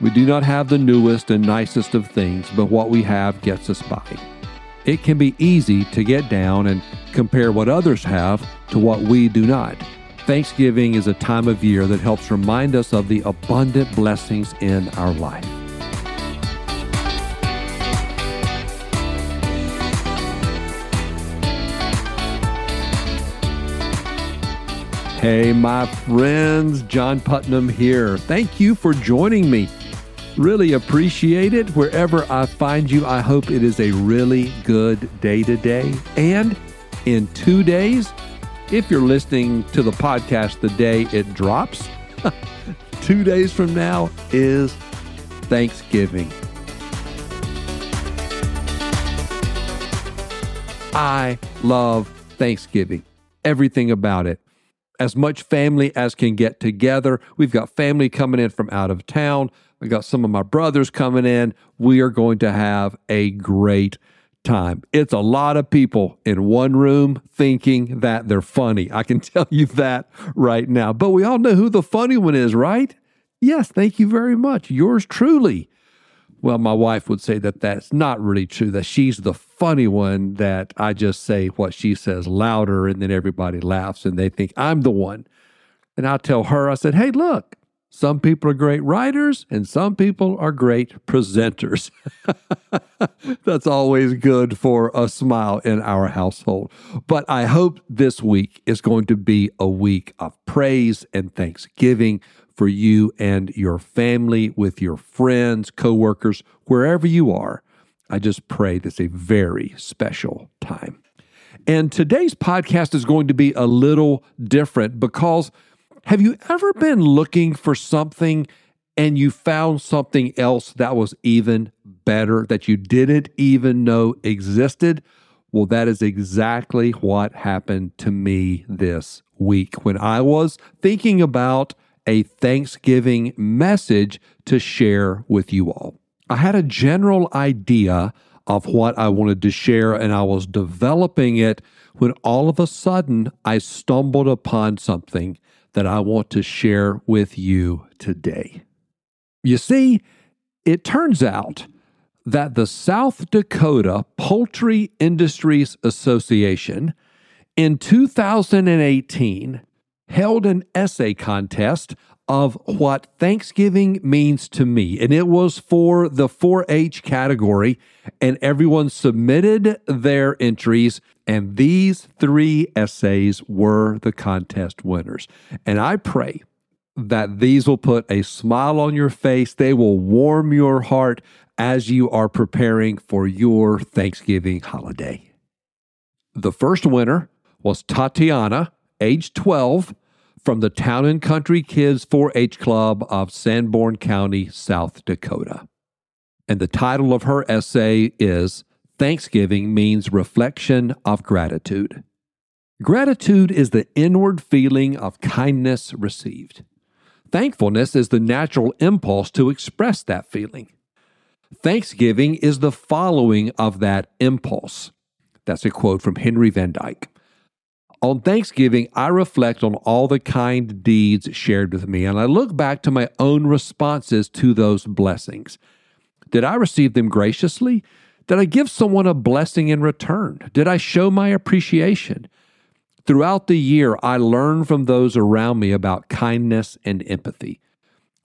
We do not have the newest and nicest of things, but what we have gets us by. It can be easy to get down and compare what others have to what we do not. Thanksgiving is a time of year that helps remind us of the abundant blessings in our life. Hey, my friends, John Putnam here. Thank you for joining me. Really appreciate it. Wherever I find you, I hope it is a really good day today. And in two days, if you're listening to the podcast the day it drops, two days from now is Thanksgiving. I love Thanksgiving, everything about it. As much family as can get together. We've got family coming in from out of town. We've got some of my brothers coming in. We are going to have a great time. It's a lot of people in one room thinking that they're funny. I can tell you that right now. But we all know who the funny one is, right? Yes, thank you very much. Yours truly. Well, my wife would say that that's not really true, that she's the funny one, that I just say what she says louder and then everybody laughs and they think I'm the one. And I tell her, I said, hey, look, some people are great writers and some people are great presenters. That's always good for a smile in our household. But I hope this week is going to be a week of praise and thanksgiving for you and your family, with your friends, coworkers, wherever you are. I just pray this a very special time. And today's podcast is going to be a little different because have you ever been looking for something and you found something else that was even better that you didn't even know existed? Well, that is exactly what happened to me this week when I was thinking about a Thanksgiving message to share with you all. I had a general idea of what I wanted to share and I was developing it when all of a sudden I stumbled upon something that I want to share with you today. You see, it turns out that the South Dakota Poultry Industries Association in 2018 held an essay contest of what Thanksgiving means to me. And it was for the 4 H category, and everyone submitted their entries. And these three essays were the contest winners. And I pray that these will put a smile on your face, they will warm your heart as you are preparing for your Thanksgiving holiday. The first winner was Tatiana, age 12 from the Town and Country Kids 4 H Club of Sanborn County, South Dakota. And the title of her essay is Thanksgiving Means Reflection of Gratitude. Gratitude is the inward feeling of kindness received. Thankfulness is the natural impulse to express that feeling. Thanksgiving is the following of that impulse. That's a quote from Henry Van Dyke. On Thanksgiving, I reflect on all the kind deeds shared with me, and I look back to my own responses to those blessings. Did I receive them graciously? Did I give someone a blessing in return? Did I show my appreciation? Throughout the year, I learn from those around me about kindness and empathy.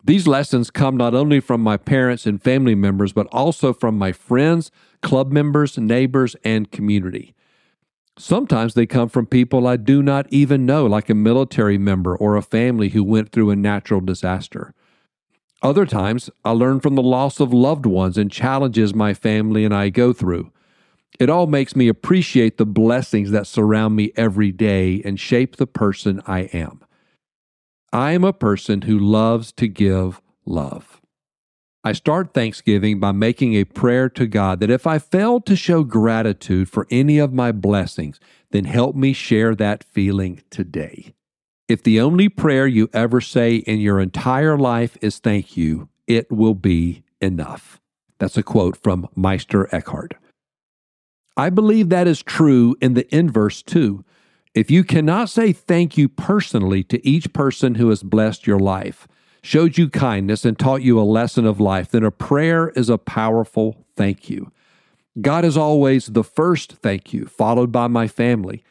These lessons come not only from my parents and family members, but also from my friends, club members, neighbors, and community. Sometimes they come from people I do not even know, like a military member or a family who went through a natural disaster. Other times, I learn from the loss of loved ones and challenges my family and I go through. It all makes me appreciate the blessings that surround me every day and shape the person I am. I am a person who loves to give love. I start Thanksgiving by making a prayer to God that if I fail to show gratitude for any of my blessings, then help me share that feeling today. If the only prayer you ever say in your entire life is thank you, it will be enough. That's a quote from Meister Eckhart. I believe that is true in the inverse too. If you cannot say thank you personally to each person who has blessed your life, showed you kindness, and taught you a lesson of life, then a prayer is a powerful thank you. God is always the first thank you, followed by my family.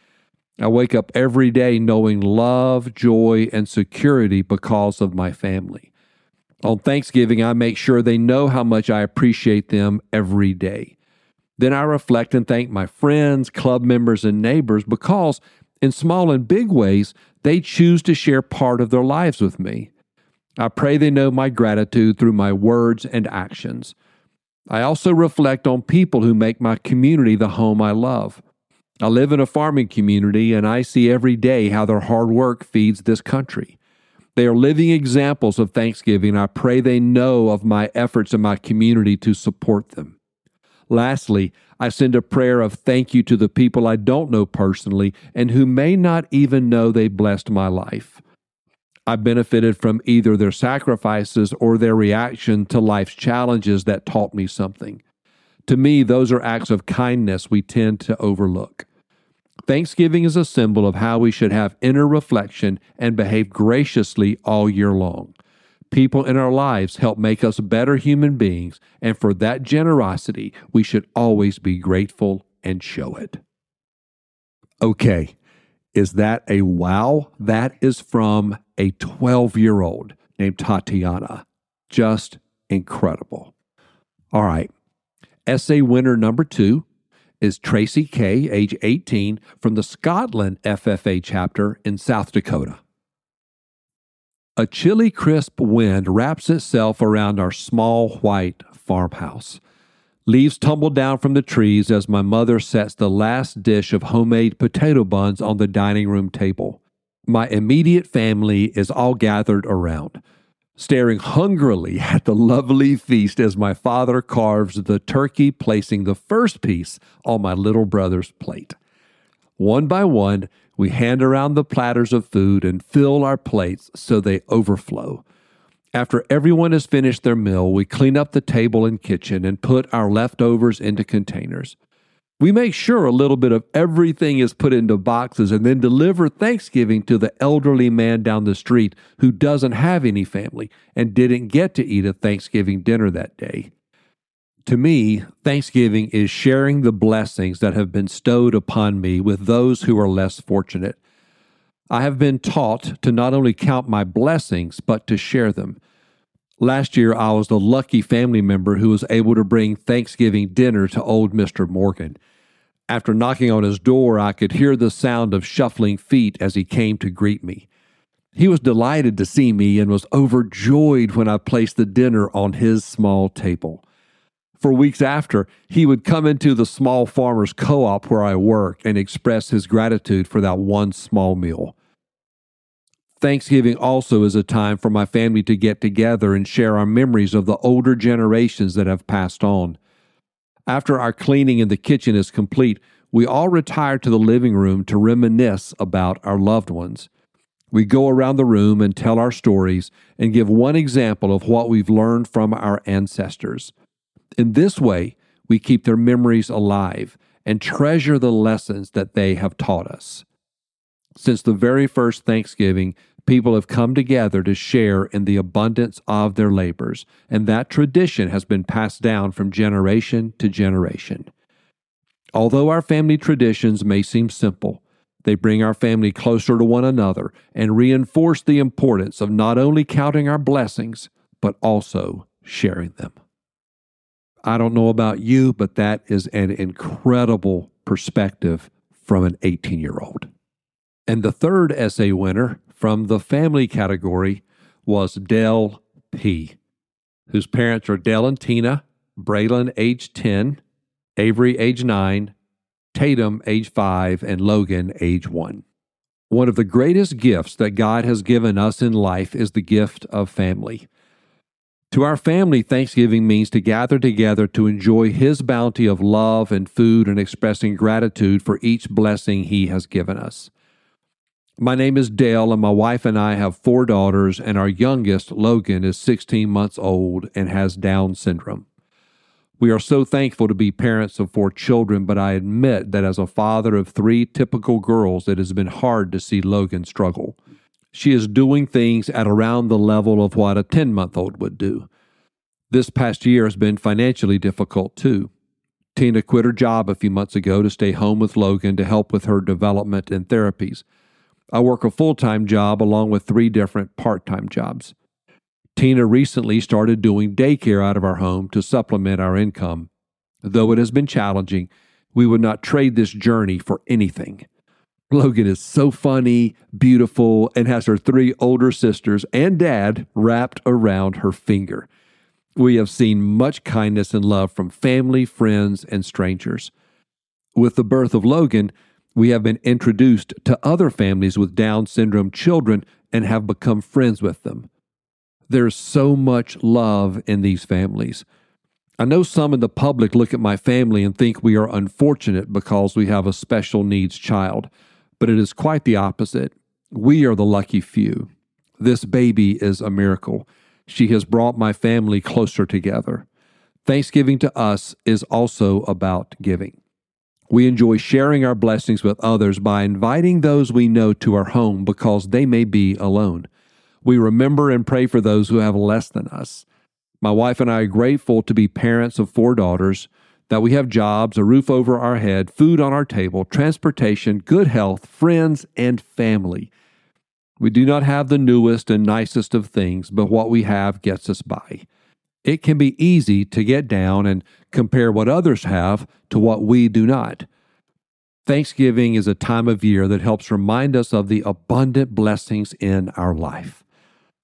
I wake up every day knowing love, joy, and security because of my family. On Thanksgiving, I make sure they know how much I appreciate them every day. Then I reflect and thank my friends, club members, and neighbors because, in small and big ways, they choose to share part of their lives with me. I pray they know my gratitude through my words and actions. I also reflect on people who make my community the home I love. I live in a farming community and I see every day how their hard work feeds this country. They are living examples of Thanksgiving. I pray they know of my efforts in my community to support them. Lastly, I send a prayer of thank you to the people I don't know personally and who may not even know they blessed my life. I benefited from either their sacrifices or their reaction to life's challenges that taught me something. To me, those are acts of kindness we tend to overlook. Thanksgiving is a symbol of how we should have inner reflection and behave graciously all year long. People in our lives help make us better human beings, and for that generosity, we should always be grateful and show it. Okay, is that a wow? That is from a 12 year old named Tatiana. Just incredible. All right, essay winner number two is Tracy Kay, age 18, from the Scotland FFA chapter in South Dakota. A chilly, crisp wind wraps itself around our small white farmhouse. Leaves tumble down from the trees as my mother sets the last dish of homemade potato buns on the dining room table. My immediate family is all gathered around staring hungrily at the lovely feast as my father carves the turkey, placing the first piece on my little brother's plate. One by one, we hand around the platters of food and fill our plates so they overflow. After everyone has finished their meal, we clean up the table and kitchen and put our leftovers into containers. We make sure a little bit of everything is put into boxes and then deliver Thanksgiving to the elderly man down the street who doesn't have any family and didn't get to eat a Thanksgiving dinner that day. To me, Thanksgiving is sharing the blessings that have been stowed upon me with those who are less fortunate. I have been taught to not only count my blessings, but to share them. Last year, I was the lucky family member who was able to bring Thanksgiving dinner to old Mr. Morgan. After knocking on his door, I could hear the sound of shuffling feet as he came to greet me. He was delighted to see me and was overjoyed when I placed the dinner on his small table. For weeks after, he would come into the small farmers co op where I work and express his gratitude for that one small meal. Thanksgiving also is a time for my family to get together and share our memories of the older generations that have passed on. After our cleaning in the kitchen is complete, we all retire to the living room to reminisce about our loved ones. We go around the room and tell our stories and give one example of what we've learned from our ancestors. In this way, we keep their memories alive and treasure the lessons that they have taught us. Since the very first Thanksgiving, people have come together to share in the abundance of their labors, and that tradition has been passed down from generation to generation. Although our family traditions may seem simple, they bring our family closer to one another and reinforce the importance of not only counting our blessings, but also sharing them. I don't know about you, but that is an incredible perspective from an 18 year old. And the third essay winner from the family category was Dale P., whose parents are Dale and Tina, Braylon, age 10, Avery, age 9, Tatum, age 5, and Logan, age 1. One of the greatest gifts that God has given us in life is the gift of family. To our family, Thanksgiving means to gather together to enjoy His bounty of love and food and expressing gratitude for each blessing He has given us. My name is Dale, and my wife and I have four daughters, and our youngest, Logan, is 16 months old and has Down syndrome. We are so thankful to be parents of four children, but I admit that as a father of three typical girls, it has been hard to see Logan struggle. she is doing things at around the level of what a 10 month old would do. This past year has been financially difficult too. Tina quit her job a few months ago to stay home with Logan to help with her development and therapies. I work a full time job along with three different part time jobs. Tina recently started doing daycare out of our home to supplement our income. Though it has been challenging, we would not trade this journey for anything. Logan is so funny, beautiful, and has her three older sisters and dad wrapped around her finger. We have seen much kindness and love from family, friends, and strangers. With the birth of Logan, we have been introduced to other families with Down syndrome children and have become friends with them. There's so much love in these families. I know some in the public look at my family and think we are unfortunate because we have a special needs child, but it is quite the opposite. We are the lucky few. This baby is a miracle. She has brought my family closer together. Thanksgiving to us is also about giving. We enjoy sharing our blessings with others by inviting those we know to our home because they may be alone. We remember and pray for those who have less than us. My wife and I are grateful to be parents of four daughters, that we have jobs, a roof over our head, food on our table, transportation, good health, friends, and family. We do not have the newest and nicest of things, but what we have gets us by. It can be easy to get down and compare what others have to what we do not. Thanksgiving is a time of year that helps remind us of the abundant blessings in our life.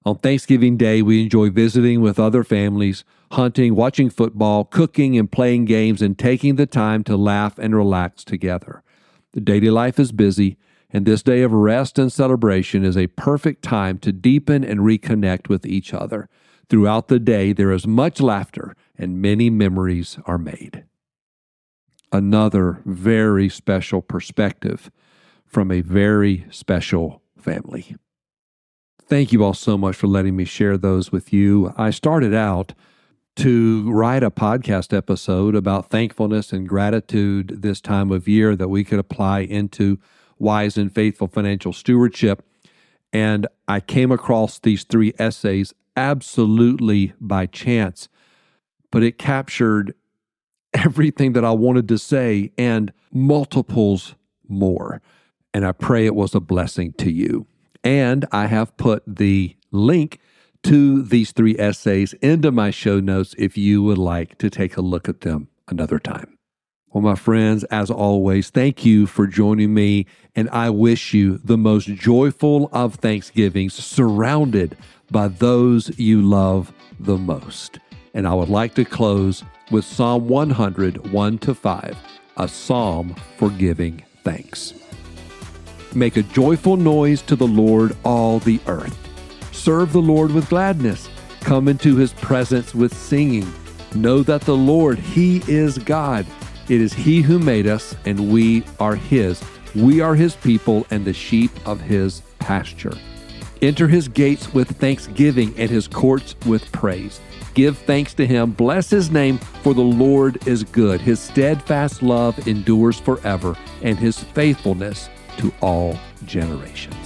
On Thanksgiving Day, we enjoy visiting with other families, hunting, watching football, cooking, and playing games, and taking the time to laugh and relax together. The daily life is busy, and this day of rest and celebration is a perfect time to deepen and reconnect with each other. Throughout the day, there is much laughter and many memories are made. Another very special perspective from a very special family. Thank you all so much for letting me share those with you. I started out to write a podcast episode about thankfulness and gratitude this time of year that we could apply into wise and faithful financial stewardship. And I came across these three essays absolutely by chance, but it captured everything that I wanted to say and multiples more. And I pray it was a blessing to you. And I have put the link to these three essays into my show notes if you would like to take a look at them another time. Well, my friends, as always, thank you for joining me, and I wish you the most joyful of Thanksgivings, surrounded by those you love the most. And I would like to close with Psalm 100, 1 to 5, a psalm for giving thanks. Make a joyful noise to the Lord, all the earth. Serve the Lord with gladness. Come into his presence with singing. Know that the Lord, he is God. It is he who made us, and we are his. We are his people and the sheep of his pasture. Enter his gates with thanksgiving and his courts with praise. Give thanks to him, bless his name, for the Lord is good. His steadfast love endures forever, and his faithfulness to all generations.